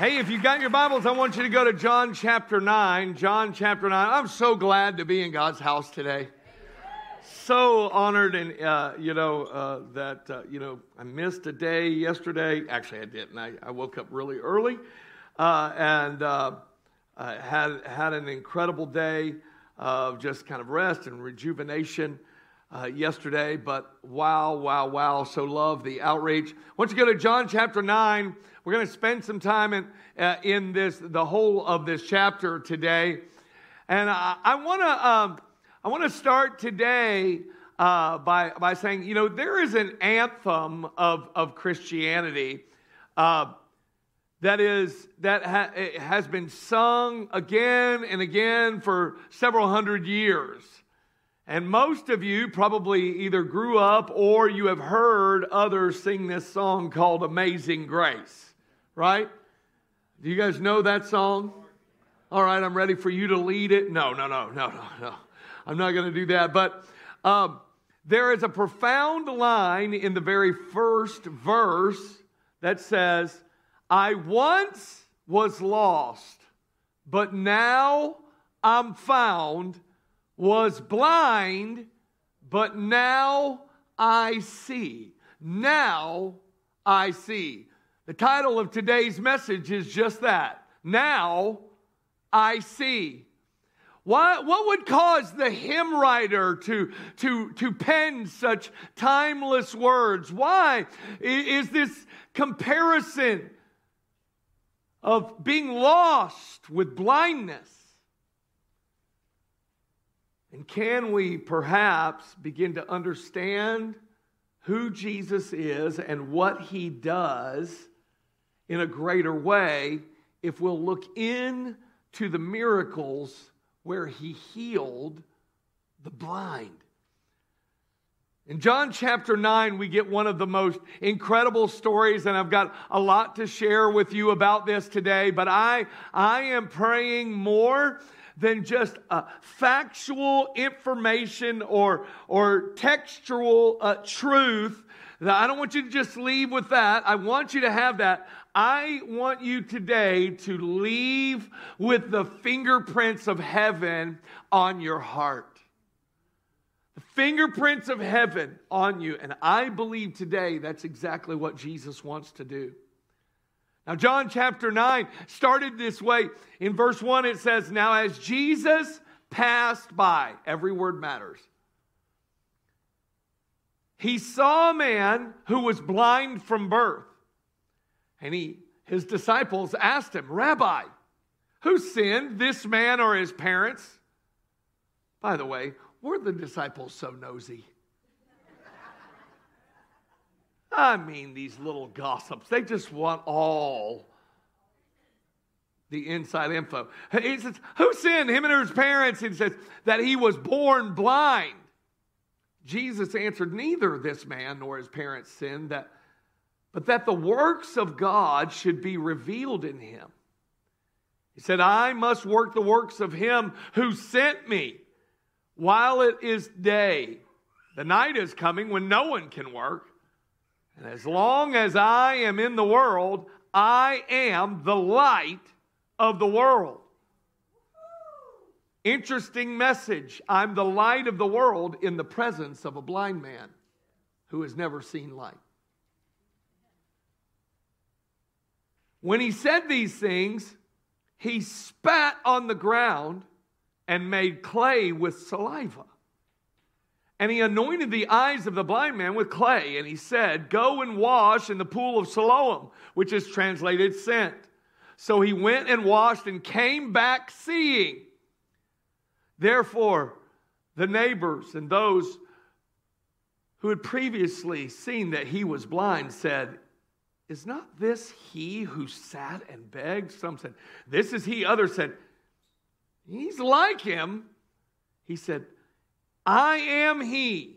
Hey, if you've got your Bibles, I want you to go to John chapter 9. John chapter 9. I'm so glad to be in God's house today. So honored and, uh, you know, uh, that, uh, you know, I missed a day yesterday. Actually, I didn't. I, I woke up really early uh, and uh, had, had an incredible day of just kind of rest and rejuvenation uh, yesterday, but wow, wow, wow. So love the outreach. Once you go to John chapter 9, we're going to spend some time in, uh, in this, the whole of this chapter today. And I, I want to um, I want to start today uh, by, by saying, you know, there is an anthem of, of Christianity uh, that is that ha- has been sung again and again for several hundred years. And most of you probably either grew up or you have heard others sing this song called Amazing Grace, right? Do you guys know that song? All right, I'm ready for you to lead it. No, no, no, no, no, no. I'm not going to do that. But um, there is a profound line in the very first verse that says, I once was lost, but now I'm found was blind, but now I see. Now I see. The title of today's message is just that. Now I see. What, what would cause the hymn writer to, to, to pen such timeless words? Why is this comparison of being lost with blindness? And can we perhaps begin to understand who Jesus is and what he does in a greater way if we'll look in to the miracles where he healed the blind? In John chapter 9, we get one of the most incredible stories, and I've got a lot to share with you about this today. But I, I am praying more than just factual information or, or textual uh, truth. I don't want you to just leave with that. I want you to have that. I want you today to leave with the fingerprints of heaven on your heart. The fingerprints of heaven on you. And I believe today that's exactly what Jesus wants to do. Now, John chapter 9 started this way. In verse 1, it says, Now as Jesus passed by, every word matters. He saw a man who was blind from birth. And he, his disciples asked him, Rabbi, who sinned, this man or his parents? By the way, were the disciples so nosy? I mean, these little gossips, they just want all the inside info. He says, Who sinned, him and his parents? He says, That he was born blind. Jesus answered, Neither this man nor his parents sinned, that, but that the works of God should be revealed in him. He said, I must work the works of him who sent me while it is day. The night is coming when no one can work. And as long as I am in the world, I am the light of the world. Interesting message. I'm the light of the world in the presence of a blind man who has never seen light. When he said these things, he spat on the ground and made clay with saliva. And he anointed the eyes of the blind man with clay, and he said, Go and wash in the pool of Siloam, which is translated sent. So he went and washed and came back seeing. Therefore, the neighbors and those who had previously seen that he was blind said, Is not this he who sat and begged? Some said, This is he. Others said, He's like him. He said, I am he.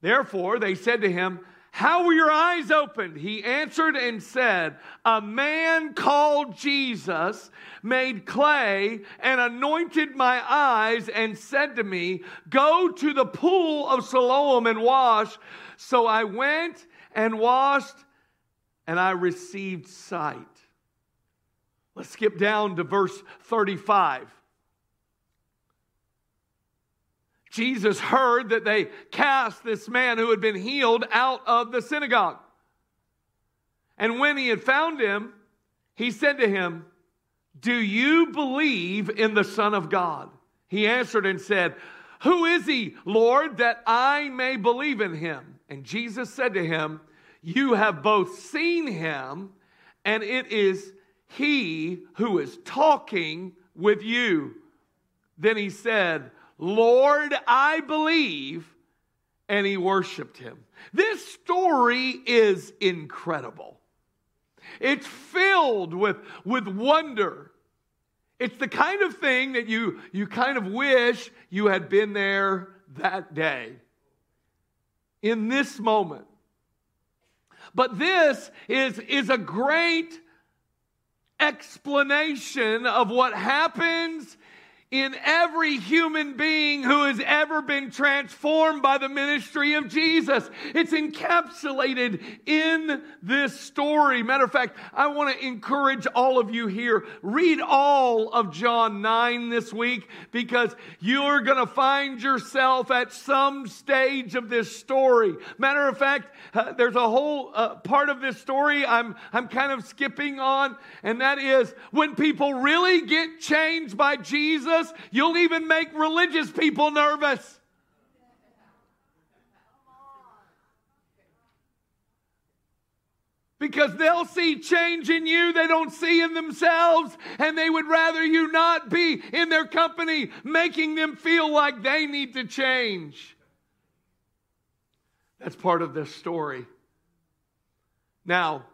Therefore, they said to him, How were your eyes opened? He answered and said, A man called Jesus made clay and anointed my eyes and said to me, Go to the pool of Siloam and wash. So I went and washed, and I received sight. Let's skip down to verse 35. Jesus heard that they cast this man who had been healed out of the synagogue. And when he had found him, he said to him, Do you believe in the Son of God? He answered and said, Who is he, Lord, that I may believe in him? And Jesus said to him, You have both seen him, and it is he who is talking with you. Then he said, Lord, I believe. And he worshiped him. This story is incredible. It's filled with, with wonder. It's the kind of thing that you, you kind of wish you had been there that day, in this moment. But this is, is a great explanation of what happens in every human being who has ever been transformed by the ministry of Jesus. It's encapsulated in this story. Matter of fact, I want to encourage all of you here, read all of John 9 this week because you're going to find yourself at some stage of this story. Matter of fact, uh, there's a whole uh, part of this story I'm, I'm kind of skipping on, and that is when people really get changed by Jesus you'll even make religious people nervous. Because they'll see change in you they don't see in themselves, and they would rather you not be in their company, making them feel like they need to change. That's part of this story. Now,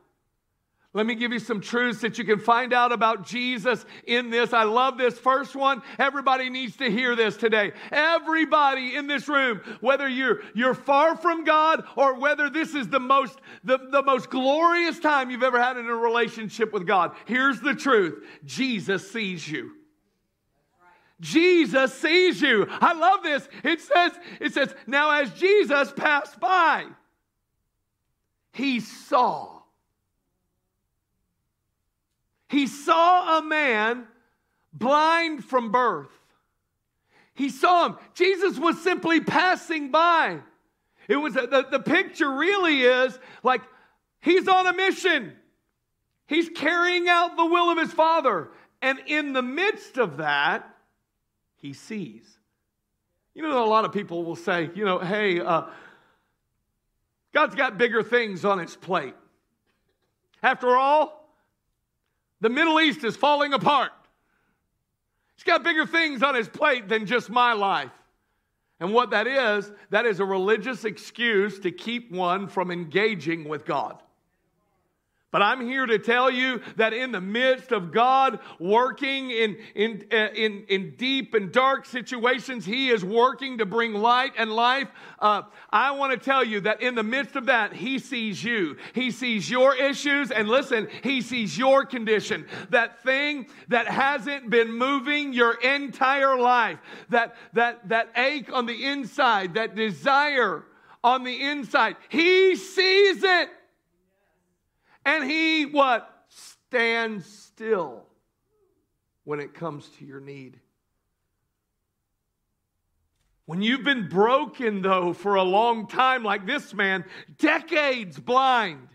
let me give you some truths that you can find out about Jesus in this. I love this first one. Everybody needs to hear this today. Everybody in this room, whether you're you're far from God or whether this is the most the, the most glorious time you've ever had in a relationship with God, here's the truth. Jesus sees you. Jesus sees you. I love this. It says, it says, now as Jesus passed by, he saw he saw a man blind from birth. He saw him. Jesus was simply passing by. It was the, the picture really is like he's on a mission. He's carrying out the will of his father. And in the midst of that, he sees. You know, a lot of people will say, you know, hey, uh, God's got bigger things on his plate. After all, the Middle East is falling apart. He's got bigger things on his plate than just my life. And what that is, that is a religious excuse to keep one from engaging with God. But I'm here to tell you that in the midst of God working in, in, uh, in, in deep and dark situations, He is working to bring light and life. Uh, I want to tell you that in the midst of that, He sees you. He sees your issues, and listen, He sees your condition. That thing that hasn't been moving your entire life, that, that, that ache on the inside, that desire on the inside, He sees it and he what? Stands still when it comes to your need. When you've been broken, though, for a long time, like this man, decades blind,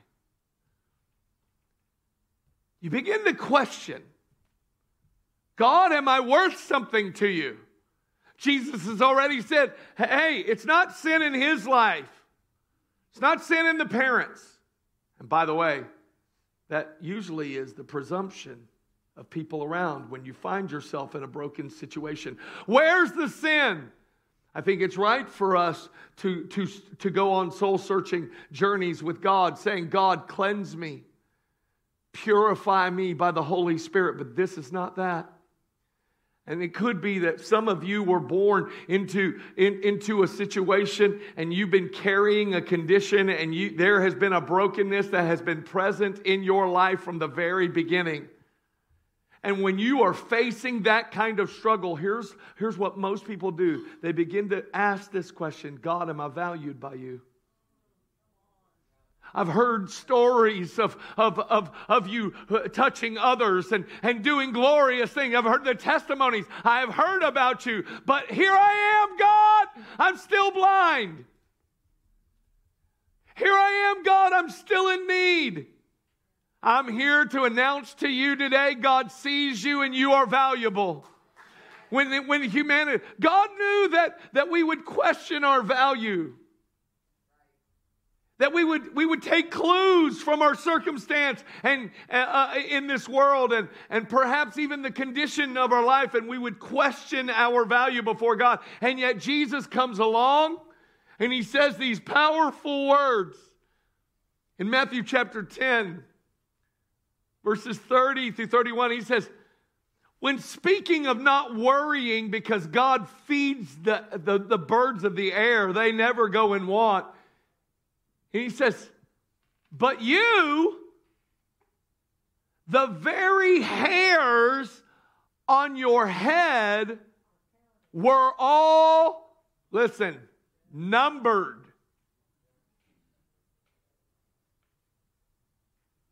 you begin to question God, am I worth something to you? Jesus has already said, hey, it's not sin in his life, it's not sin in the parents. And by the way, that usually is the presumption of people around when you find yourself in a broken situation. Where's the sin? I think it's right for us to, to, to go on soul searching journeys with God, saying, God, cleanse me, purify me by the Holy Spirit. But this is not that. And it could be that some of you were born into, in, into a situation and you've been carrying a condition and you, there has been a brokenness that has been present in your life from the very beginning. And when you are facing that kind of struggle, here's, here's what most people do they begin to ask this question God, am I valued by you? I've heard stories of, of, of, of you uh, touching others and, and doing glorious things. I've heard the testimonies. I have heard about you. But here I am, God. I'm still blind. Here I am, God. I'm still in need. I'm here to announce to you today God sees you and you are valuable. When, when humanity, God knew that, that we would question our value that we would, we would take clues from our circumstance and uh, uh, in this world and, and perhaps even the condition of our life and we would question our value before god. And yet jesus comes along and he says these powerful words in matthew chapter 10 verses 30 through 31 he says when speaking of not worrying because god feeds the, the, the birds of the air they never go in want he says, But you, the very hairs on your head were all, listen, numbered.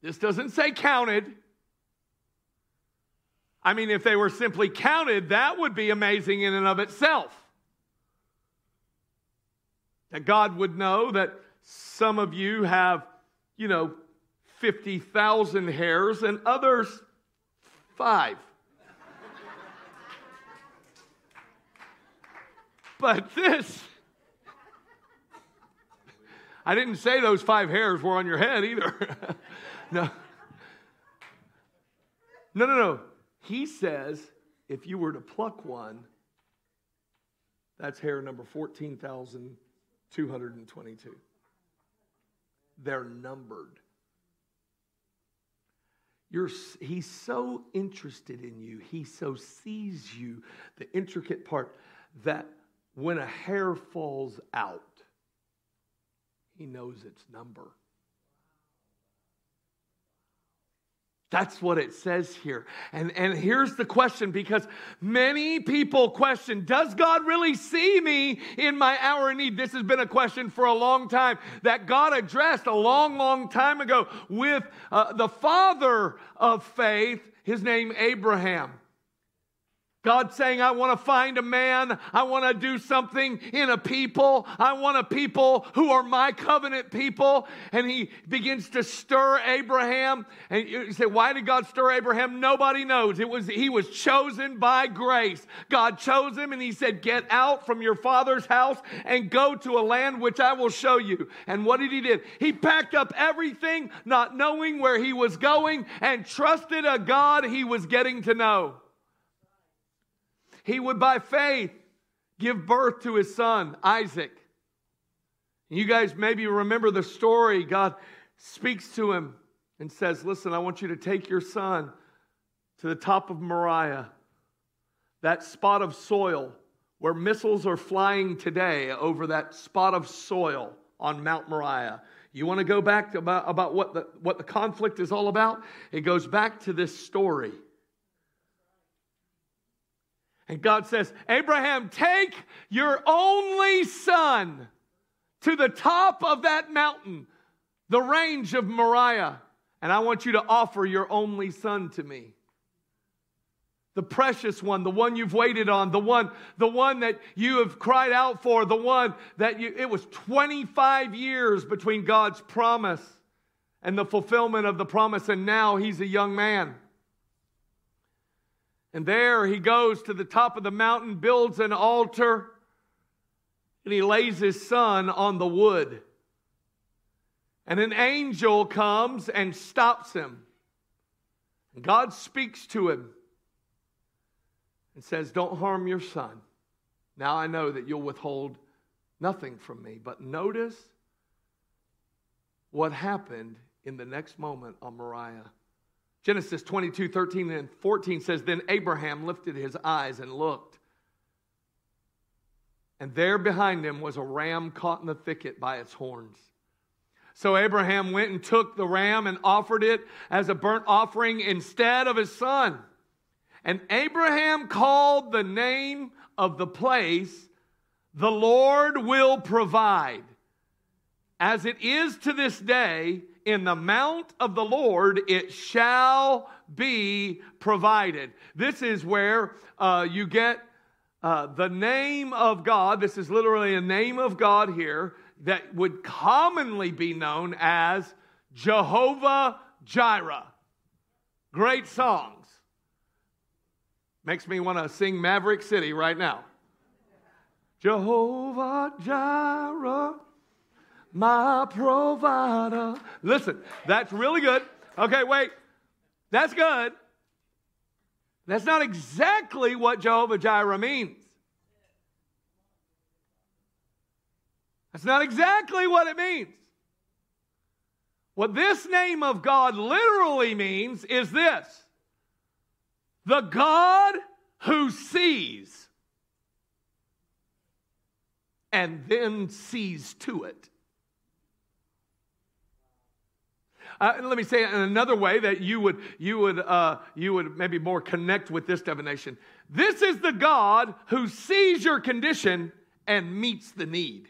This doesn't say counted. I mean, if they were simply counted, that would be amazing in and of itself. That God would know that some of you have, you know, 50,000 hairs and others five. but this, I didn't say those five hairs were on your head either. no. No, no, no. He says if you were to pluck one, that's hair number 14,222 they're numbered. You're, he's so interested in you. He so sees you, the intricate part, that when a hair falls out, he knows its number. That's what it says here. And, and here's the question because many people question Does God really see me in my hour of need? This has been a question for a long time that God addressed a long, long time ago with uh, the father of faith, his name Abraham. God saying, I want to find a man. I want to do something in a people. I want a people who are my covenant people. And he begins to stir Abraham. And you say, why did God stir Abraham? Nobody knows. It was, he was chosen by grace. God chose him and he said, get out from your father's house and go to a land which I will show you. And what did he do? He packed up everything, not knowing where he was going and trusted a God he was getting to know he would, by faith, give birth to his son, Isaac. You guys maybe remember the story. God speaks to him and says, Listen, I want you to take your son to the top of Moriah, that spot of soil where missiles are flying today over that spot of soil on Mount Moriah. You want to go back to about, about what, the, what the conflict is all about? It goes back to this story. And God says, Abraham, take your only son to the top of that mountain, the range of Moriah, and I want you to offer your only son to me. The precious one, the one you've waited on, the one, the one that you have cried out for, the one that you, it was 25 years between God's promise and the fulfillment of the promise, and now he's a young man. And there he goes to the top of the mountain, builds an altar, and he lays his son on the wood. And an angel comes and stops him. And God speaks to him and says, Don't harm your son. Now I know that you'll withhold nothing from me. But notice what happened in the next moment on Moriah. Genesis 22, 13 and 14 says, Then Abraham lifted his eyes and looked. And there behind him was a ram caught in the thicket by its horns. So Abraham went and took the ram and offered it as a burnt offering instead of his son. And Abraham called the name of the place, The Lord will provide. as it is to this day, in the mount of the Lord it shall be provided. This is where uh, you get uh, the name of God. This is literally a name of God here that would commonly be known as Jehovah Jireh. Great songs. Makes me want to sing Maverick City right now. Jehovah Jireh, my provider. Listen, that's really good. Okay, wait. That's good. That's not exactly what Jehovah Jireh means. That's not exactly what it means. What this name of God literally means is this the God who sees and then sees to it. Uh, let me say it in another way that you would, you, would, uh, you would maybe more connect with this definition. This is the God who sees your condition and meets the need.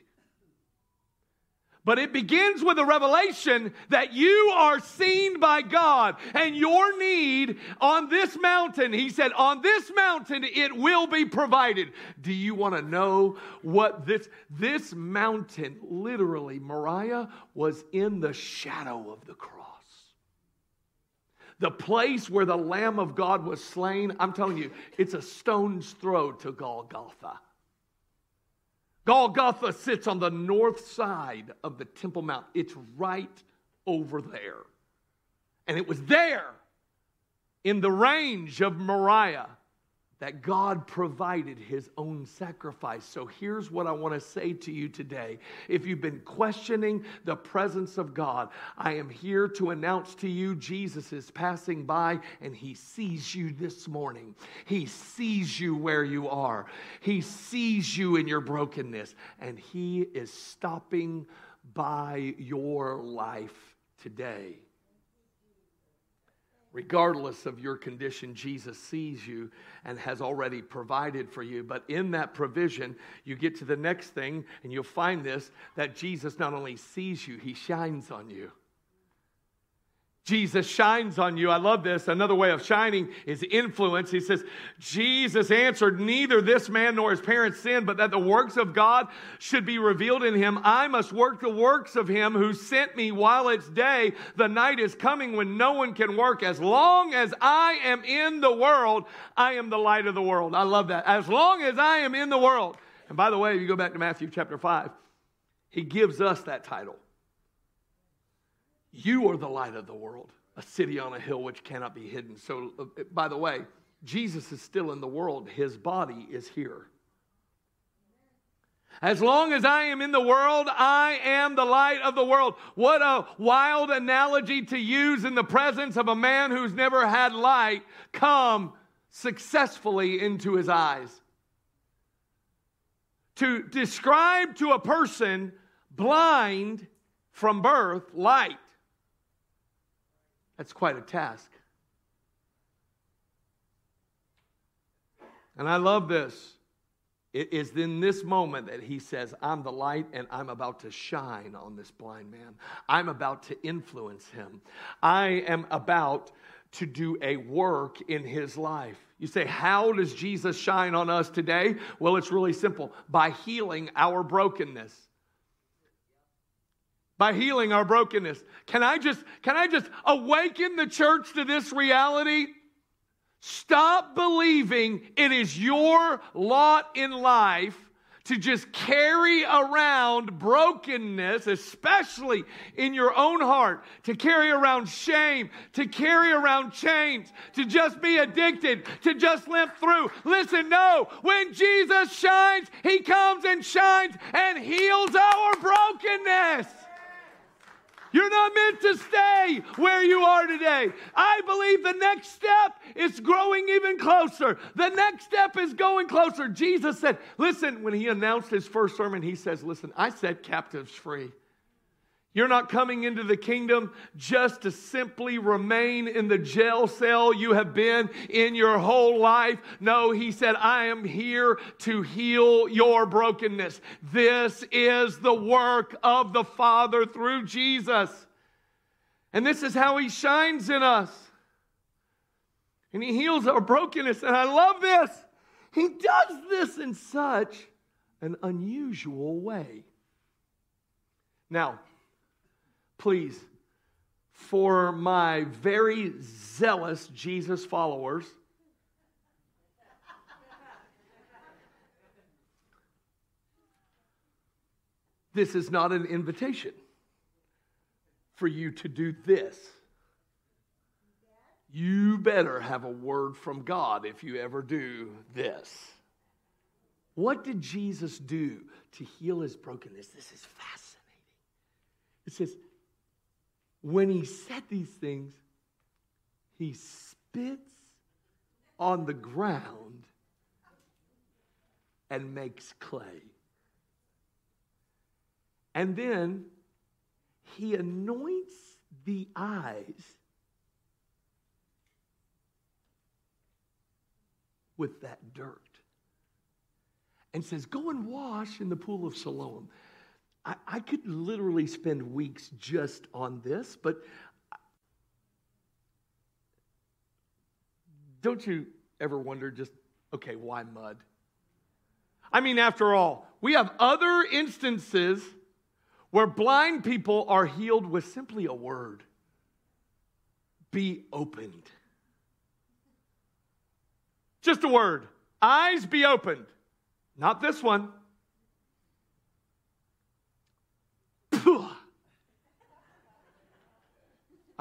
But it begins with a revelation that you are seen by God and your need on this mountain. He said, On this mountain it will be provided. Do you want to know what this this mountain literally Moriah was in the shadow of the cross. The place where the lamb of God was slain, I'm telling you, it's a stone's throw to Golgotha. Golgotha sits on the north side of the Temple Mount. It's right over there. And it was there in the range of Moriah that God provided his own sacrifice. So here's what I want to say to you today. If you've been questioning the presence of God, I am here to announce to you Jesus is passing by and he sees you this morning. He sees you where you are, he sees you in your brokenness, and he is stopping by your life today. Regardless of your condition, Jesus sees you and has already provided for you. But in that provision, you get to the next thing, and you'll find this that Jesus not only sees you, he shines on you. Jesus shines on you. I love this. Another way of shining is influence. He says, Jesus answered, Neither this man nor his parents sinned, but that the works of God should be revealed in him. I must work the works of him who sent me while it's day. The night is coming when no one can work. As long as I am in the world, I am the light of the world. I love that. As long as I am in the world. And by the way, if you go back to Matthew chapter 5, he gives us that title. You are the light of the world, a city on a hill which cannot be hidden. So, uh, by the way, Jesus is still in the world, his body is here. As long as I am in the world, I am the light of the world. What a wild analogy to use in the presence of a man who's never had light come successfully into his eyes. To describe to a person blind from birth light that's quite a task. And I love this. It is in this moment that he says, I'm the light and I'm about to shine on this blind man. I'm about to influence him. I am about to do a work in his life. You say, How does Jesus shine on us today? Well, it's really simple by healing our brokenness by healing our brokenness. Can I just can I just awaken the church to this reality? Stop believing it is your lot in life to just carry around brokenness, especially in your own heart, to carry around shame, to carry around chains, to just be addicted, to just limp through. Listen, no, when Jesus shines, he comes and shines and heals our brokenness. You're not meant to stay where you are today. I believe the next step is growing even closer. The next step is going closer. Jesus said, listen, when he announced his first sermon, he says, listen, I set captives free. You're not coming into the kingdom just to simply remain in the jail cell you have been in your whole life. No, he said, I am here to heal your brokenness. This is the work of the Father through Jesus. And this is how he shines in us. And he heals our brokenness. And I love this. He does this in such an unusual way. Now, please, for my very zealous Jesus followers, this is not an invitation for you to do this. You better have a word from God if you ever do this. What did Jesus do to heal his brokenness? This is fascinating. It says, when he said these things, he spits on the ground and makes clay. And then he anoints the eyes with that dirt and says, Go and wash in the pool of Siloam. I, I could literally spend weeks just on this, but don't you ever wonder just, okay, why mud? I mean, after all, we have other instances where blind people are healed with simply a word be opened. Just a word. Eyes be opened. Not this one.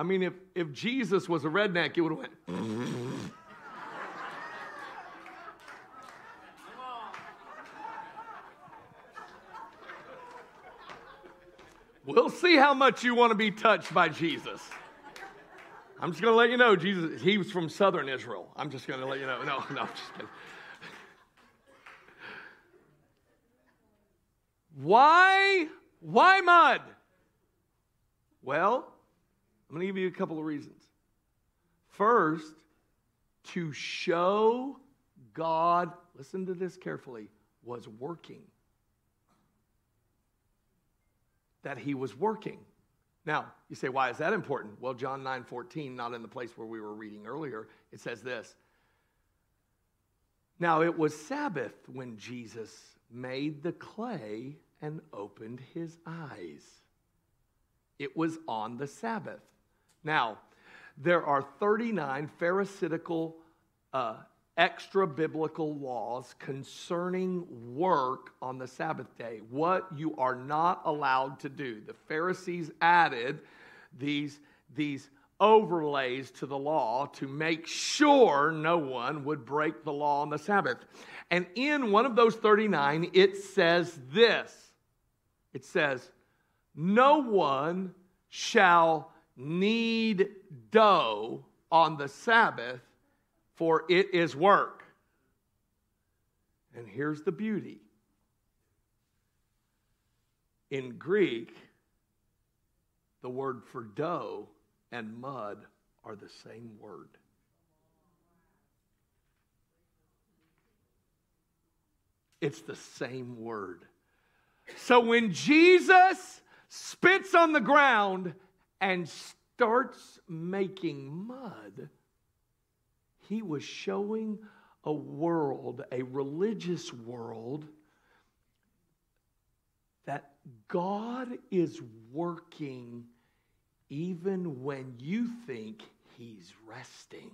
I mean, if, if Jesus was a redneck, it would have went. we'll see how much you want to be touched by Jesus. I'm just going to let you know, Jesus, he was from southern Israel. I'm just going to let you know. No, no, I'm just kidding. Why? Why mud? Well, I'm going to give you a couple of reasons. First, to show God, listen to this carefully, was working. That he was working. Now, you say, why is that important? Well, John 9 14, not in the place where we were reading earlier, it says this. Now, it was Sabbath when Jesus made the clay and opened his eyes. It was on the Sabbath. Now, there are 39 Pharisaical uh, extra biblical laws concerning work on the Sabbath day, what you are not allowed to do. The Pharisees added these, these overlays to the law to make sure no one would break the law on the Sabbath. And in one of those 39, it says this it says, No one shall knead dough on the Sabbath, for it is work. And here's the beauty in Greek, the word for dough and mud are the same word. It's the same word. So when Jesus spits on the ground and starts making mud, he was showing a world, a religious world, that God is working even when you think he's resting.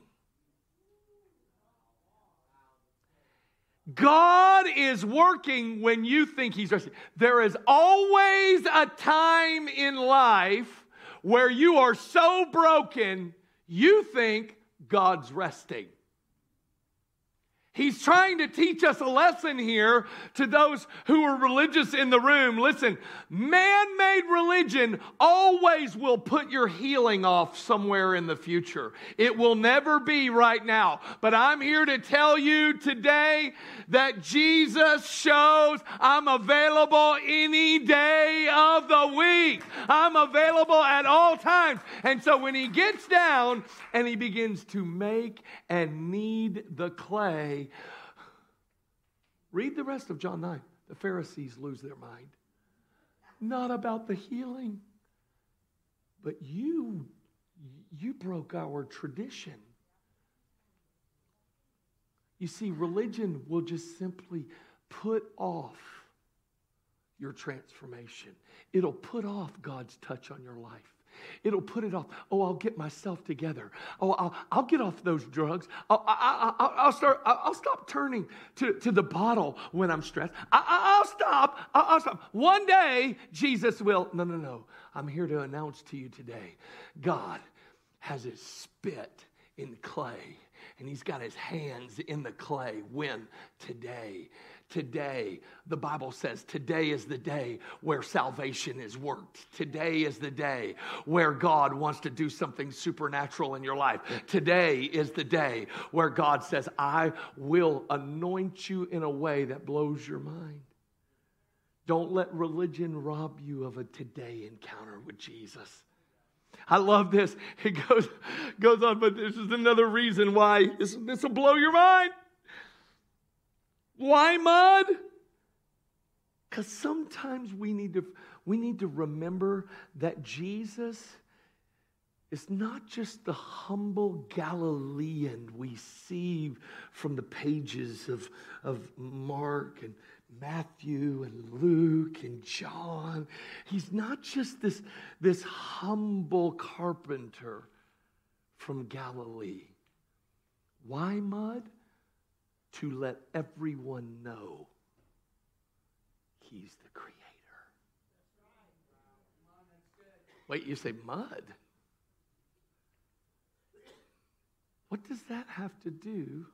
God is working when you think He's resting. There is always a time in life where you are so broken, you think God's resting. He's trying to teach us a lesson here to those who are religious in the room. Listen, man made religion always will put your healing off somewhere in the future. It will never be right now. But I'm here to tell you today that Jesus shows I'm available any day of the week. I'm available at all times. And so when he gets down and he begins to make and knead the clay, Read the rest of John 9. The Pharisees lose their mind. Not about the healing, but you, you broke our tradition. You see, religion will just simply put off your transformation. It'll put off God's touch on your life. It'll put it off. Oh, I'll get myself together. Oh, I'll, I'll get off those drugs. I'll, I, will start, I'll stop turning to, to the bottle when I'm stressed. I, will stop. I'll, I'll stop. One day, Jesus will. No, no, no. I'm here to announce to you today God has his spit in clay and he's got his hands in the clay. When? Today. Today, the Bible says, today is the day where salvation is worked. Today is the day where God wants to do something supernatural in your life. Today is the day where God says, I will anoint you in a way that blows your mind. Don't let religion rob you of a today encounter with Jesus. I love this. It goes, goes on, but this is another reason why this, this will blow your mind. Why mud? Because sometimes we need to we need to remember that Jesus is not just the humble Galilean we see from the pages of, of Mark and Matthew and Luke and John. He's not just this, this humble carpenter from Galilee. Why mud? To let everyone know he's the creator. Wait, you say mud? What does that have to do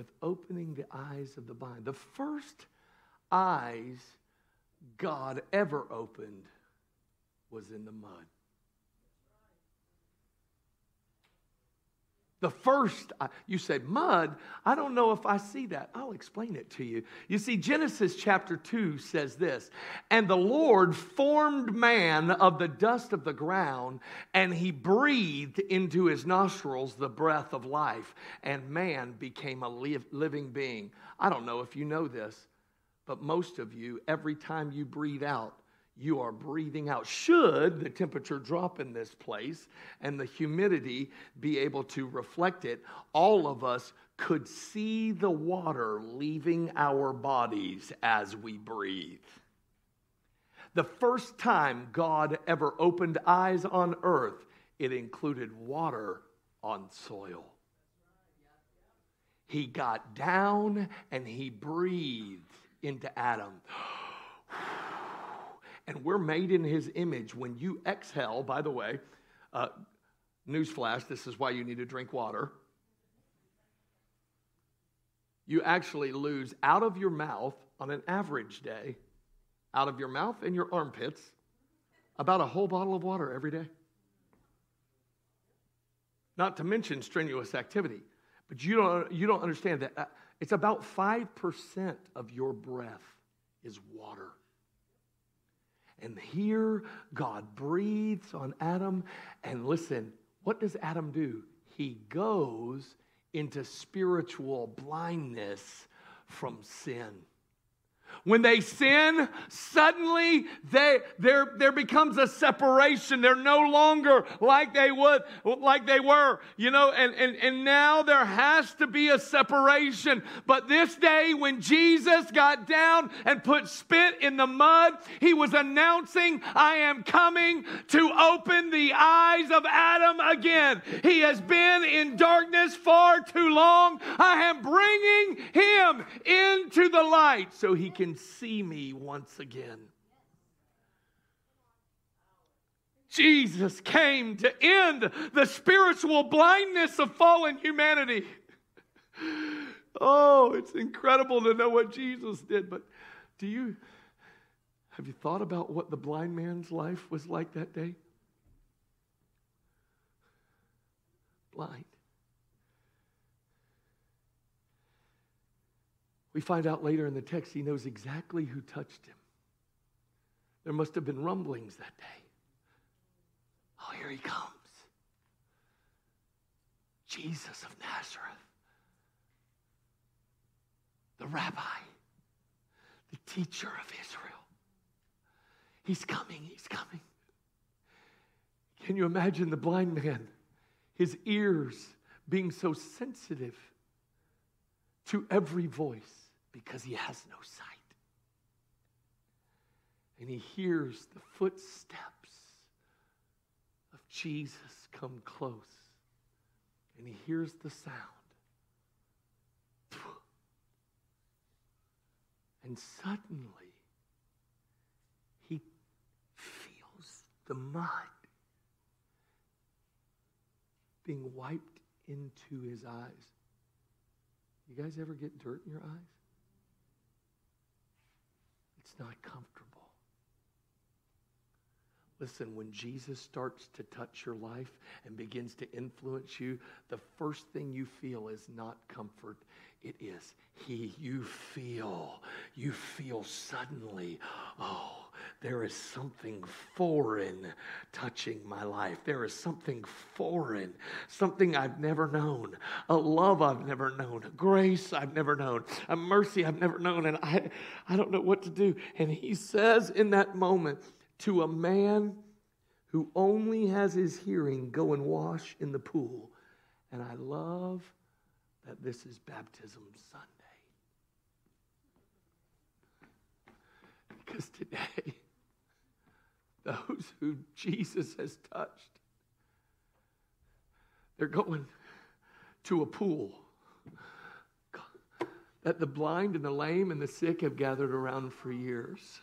with opening the eyes of the blind. The first eyes God ever opened was in the mud. The first, you say mud. I don't know if I see that. I'll explain it to you. You see, Genesis chapter 2 says this And the Lord formed man of the dust of the ground, and he breathed into his nostrils the breath of life, and man became a living being. I don't know if you know this, but most of you, every time you breathe out, you are breathing out. Should the temperature drop in this place and the humidity be able to reflect it, all of us could see the water leaving our bodies as we breathe. The first time God ever opened eyes on earth, it included water on soil. He got down and he breathed into Adam and we're made in his image. When you exhale, by the way, uh, newsflash, this is why you need to drink water. You actually lose out of your mouth on an average day, out of your mouth and your armpits, about a whole bottle of water every day. Not to mention strenuous activity. But you don't, you don't understand that uh, it's about 5% of your breath is water. And here God breathes on Adam. And listen, what does Adam do? He goes into spiritual blindness from sin. When they sin, suddenly they, there, there becomes a separation. They're no longer like they would, like they were, you know, and, and, and now there has to be a separation. But this day, when Jesus got down and put spit in the mud, he was announcing, I am coming to open the eyes of Adam again. He has been in darkness far too long. I am bringing him into the light so he can see me once again. Jesus came to end the spiritual blindness of fallen humanity. Oh, it's incredible to know what Jesus did. But do you have you thought about what the blind man's life was like that day? Blind. We find out later in the text he knows exactly who touched him. There must have been rumblings that day. Oh, here he comes. Jesus of Nazareth, the rabbi, the teacher of Israel. He's coming, he's coming. Can you imagine the blind man, his ears being so sensitive to every voice because he has no sight? And he hears the footsteps of Jesus come close. And he hears the sound. And suddenly, he feels the mud being wiped into his eyes. You guys ever get dirt in your eyes? It's not comfortable. Listen, when Jesus starts to touch your life and begins to influence you, the first thing you feel is not comfort. It is He. You feel, you feel suddenly, oh, there is something foreign touching my life. There is something foreign, something I've never known, a love I've never known, a grace I've never known, a mercy I've never known, and I, I don't know what to do. And He says in that moment, to a man who only has his hearing, go and wash in the pool. And I love that this is Baptism Sunday. Because today, those who Jesus has touched, they're going to a pool that the blind and the lame and the sick have gathered around for years.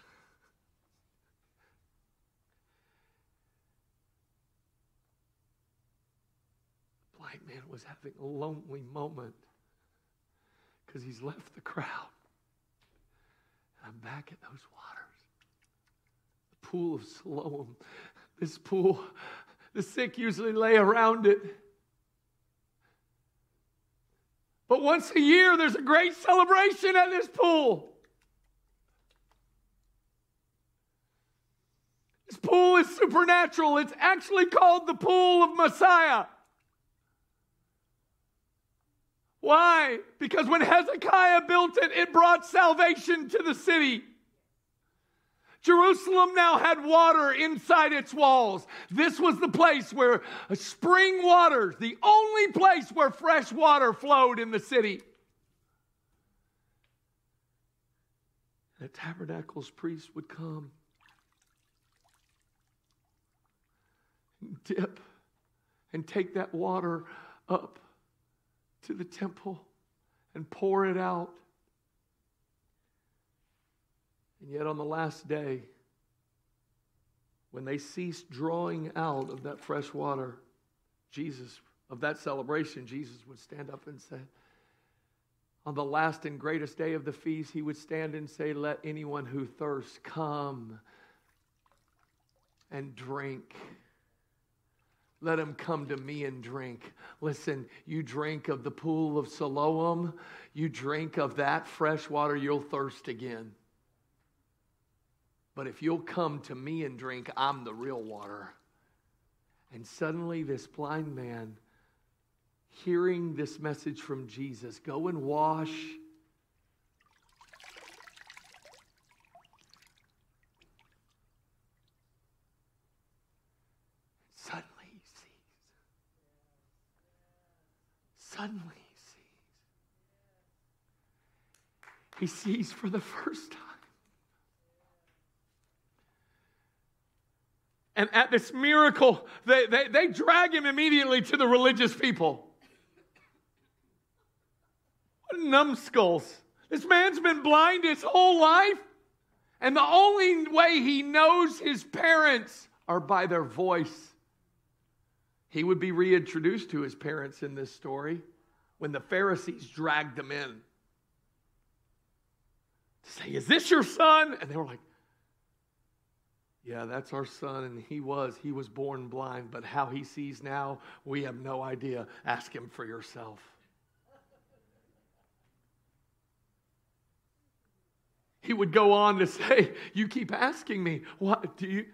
The blind man was having a lonely moment because he's left the crowd. And I'm back at those waters. Pool of Siloam. This pool, the sick usually lay around it. But once a year, there's a great celebration at this pool. This pool is supernatural. It's actually called the pool of Messiah. Why? Because when Hezekiah built it, it brought salvation to the city. Jerusalem now had water inside its walls. This was the place where spring waters, the only place where fresh water flowed in the city. The tabernacle's priest would come, dip, and take that water up to the temple and pour it out. And yet, on the last day, when they ceased drawing out of that fresh water, Jesus, of that celebration, Jesus would stand up and say, on the last and greatest day of the feast, he would stand and say, Let anyone who thirsts come and drink. Let him come to me and drink. Listen, you drink of the pool of Siloam, you drink of that fresh water, you'll thirst again. But if you'll come to me and drink, I'm the real water. And suddenly, this blind man, hearing this message from Jesus, go and wash suddenly he sees. Suddenly he sees. He sees for the first time. And at this miracle, they, they, they drag him immediately to the religious people. What numbskulls. This man's been blind his whole life. And the only way he knows his parents are by their voice. He would be reintroduced to his parents in this story when the Pharisees dragged him in to say, Is this your son? And they were like, Yeah, that's our son. And he was. He was born blind, but how he sees now, we have no idea. Ask him for yourself. He would go on to say, You keep asking me, what do you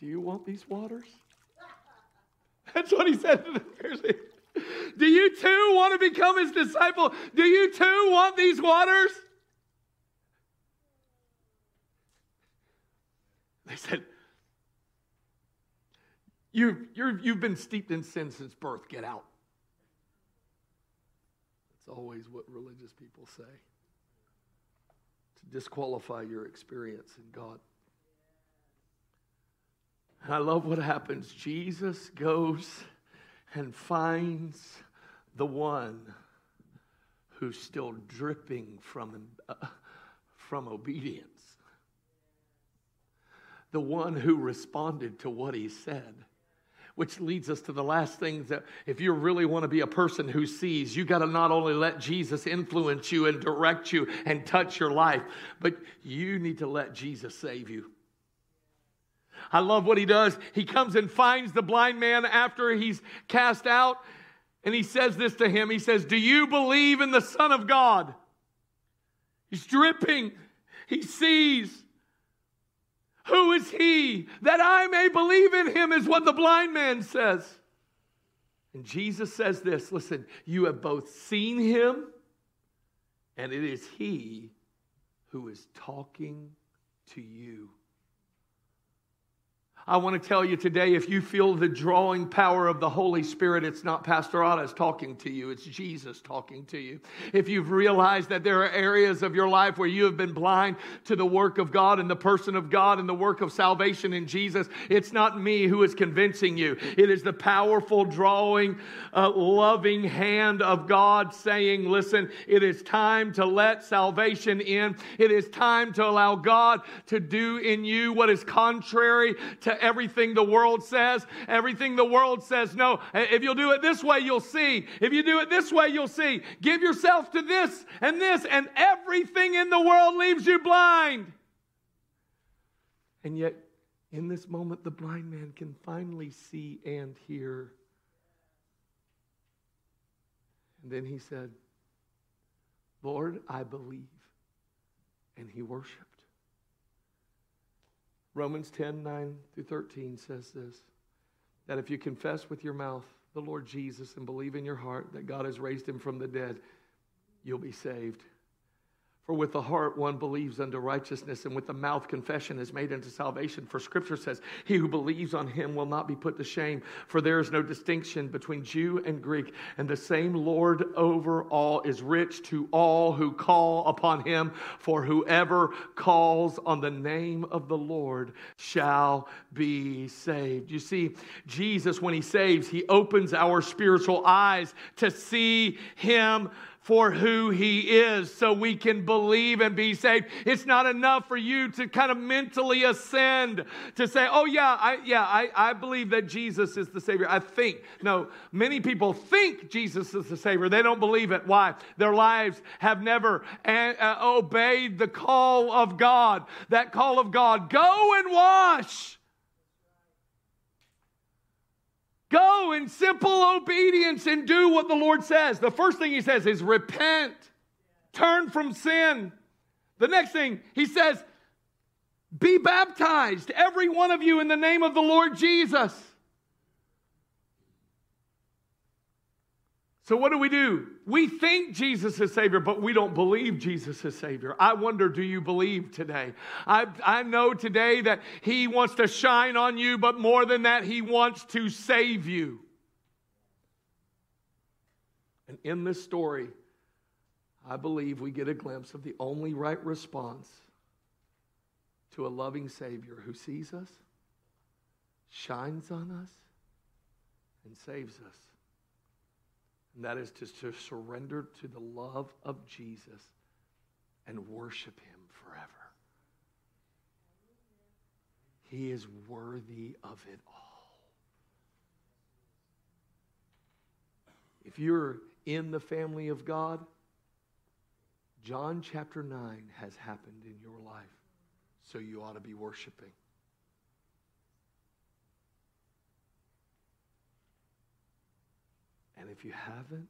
do you want these waters? That's what he said to the Pharisees. Do you too want to become his disciple? Do you too want these waters? They said, you, you you've been steeped in sin since birth. Get out. That's always what religious people say to disqualify your experience in God. And I love what happens. Jesus goes and finds the one who's still dripping from, uh, from obedience, the one who responded to what he said. Which leads us to the last thing that if you really want to be a person who sees, you got to not only let Jesus influence you and direct you and touch your life, but you need to let Jesus save you. I love what he does. He comes and finds the blind man after he's cast out, and he says this to him. He says, Do you believe in the Son of God? He's dripping, he sees. Who is he that I may believe in him, is what the blind man says. And Jesus says this listen, you have both seen him, and it is he who is talking to you. I want to tell you today if you feel the drawing power of the Holy Spirit, it's not Pastor Ottis talking to you, it's Jesus talking to you. If you've realized that there are areas of your life where you have been blind to the work of God and the person of God and the work of salvation in Jesus, it's not me who is convincing you. It is the powerful, drawing, uh, loving hand of God saying, Listen, it is time to let salvation in. It is time to allow God to do in you what is contrary to everything the world says. Everything the world says, no. Eh, if you'll do it this way, you'll see. If you do it this way, you'll see. Give yourself to this and this, and everything in the world leaves you blind. And yet, in this moment, the blind man can finally see and hear. And then he said, Lord, I believe. And he worshiped. Romans 10 9 through 13 says this that if you confess with your mouth the Lord Jesus and believe in your heart that God has raised him from the dead, you'll be saved. For with the heart one believes unto righteousness, and with the mouth confession is made unto salvation. For scripture says, He who believes on him will not be put to shame. For there is no distinction between Jew and Greek, and the same Lord over all is rich to all who call upon him. For whoever calls on the name of the Lord shall be saved. You see, Jesus, when he saves, he opens our spiritual eyes to see him for who he is so we can believe and be saved. It's not enough for you to kind of mentally ascend to say, oh, yeah, I, yeah, I, I believe that Jesus is the Savior. I think. No, many people think Jesus is the Savior. They don't believe it. Why? Their lives have never uh, uh obeyed the call of God. That call of God go and wash. Go in simple obedience and do what the Lord says. The first thing he says is repent, turn from sin. The next thing he says, be baptized, every one of you, in the name of the Lord Jesus. So, what do we do? We think Jesus is Savior, but we don't believe Jesus is Savior. I wonder, do you believe today? I, I know today that He wants to shine on you, but more than that, He wants to save you. And in this story, I believe we get a glimpse of the only right response to a loving Savior who sees us, shines on us, and saves us and that is to, to surrender to the love of Jesus and worship him forever. He is worthy of it all. If you're in the family of God, John chapter 9 has happened in your life, so you ought to be worshiping. And if you haven't,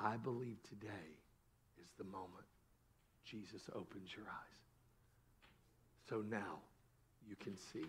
I believe today is the moment Jesus opens your eyes. So now you can see.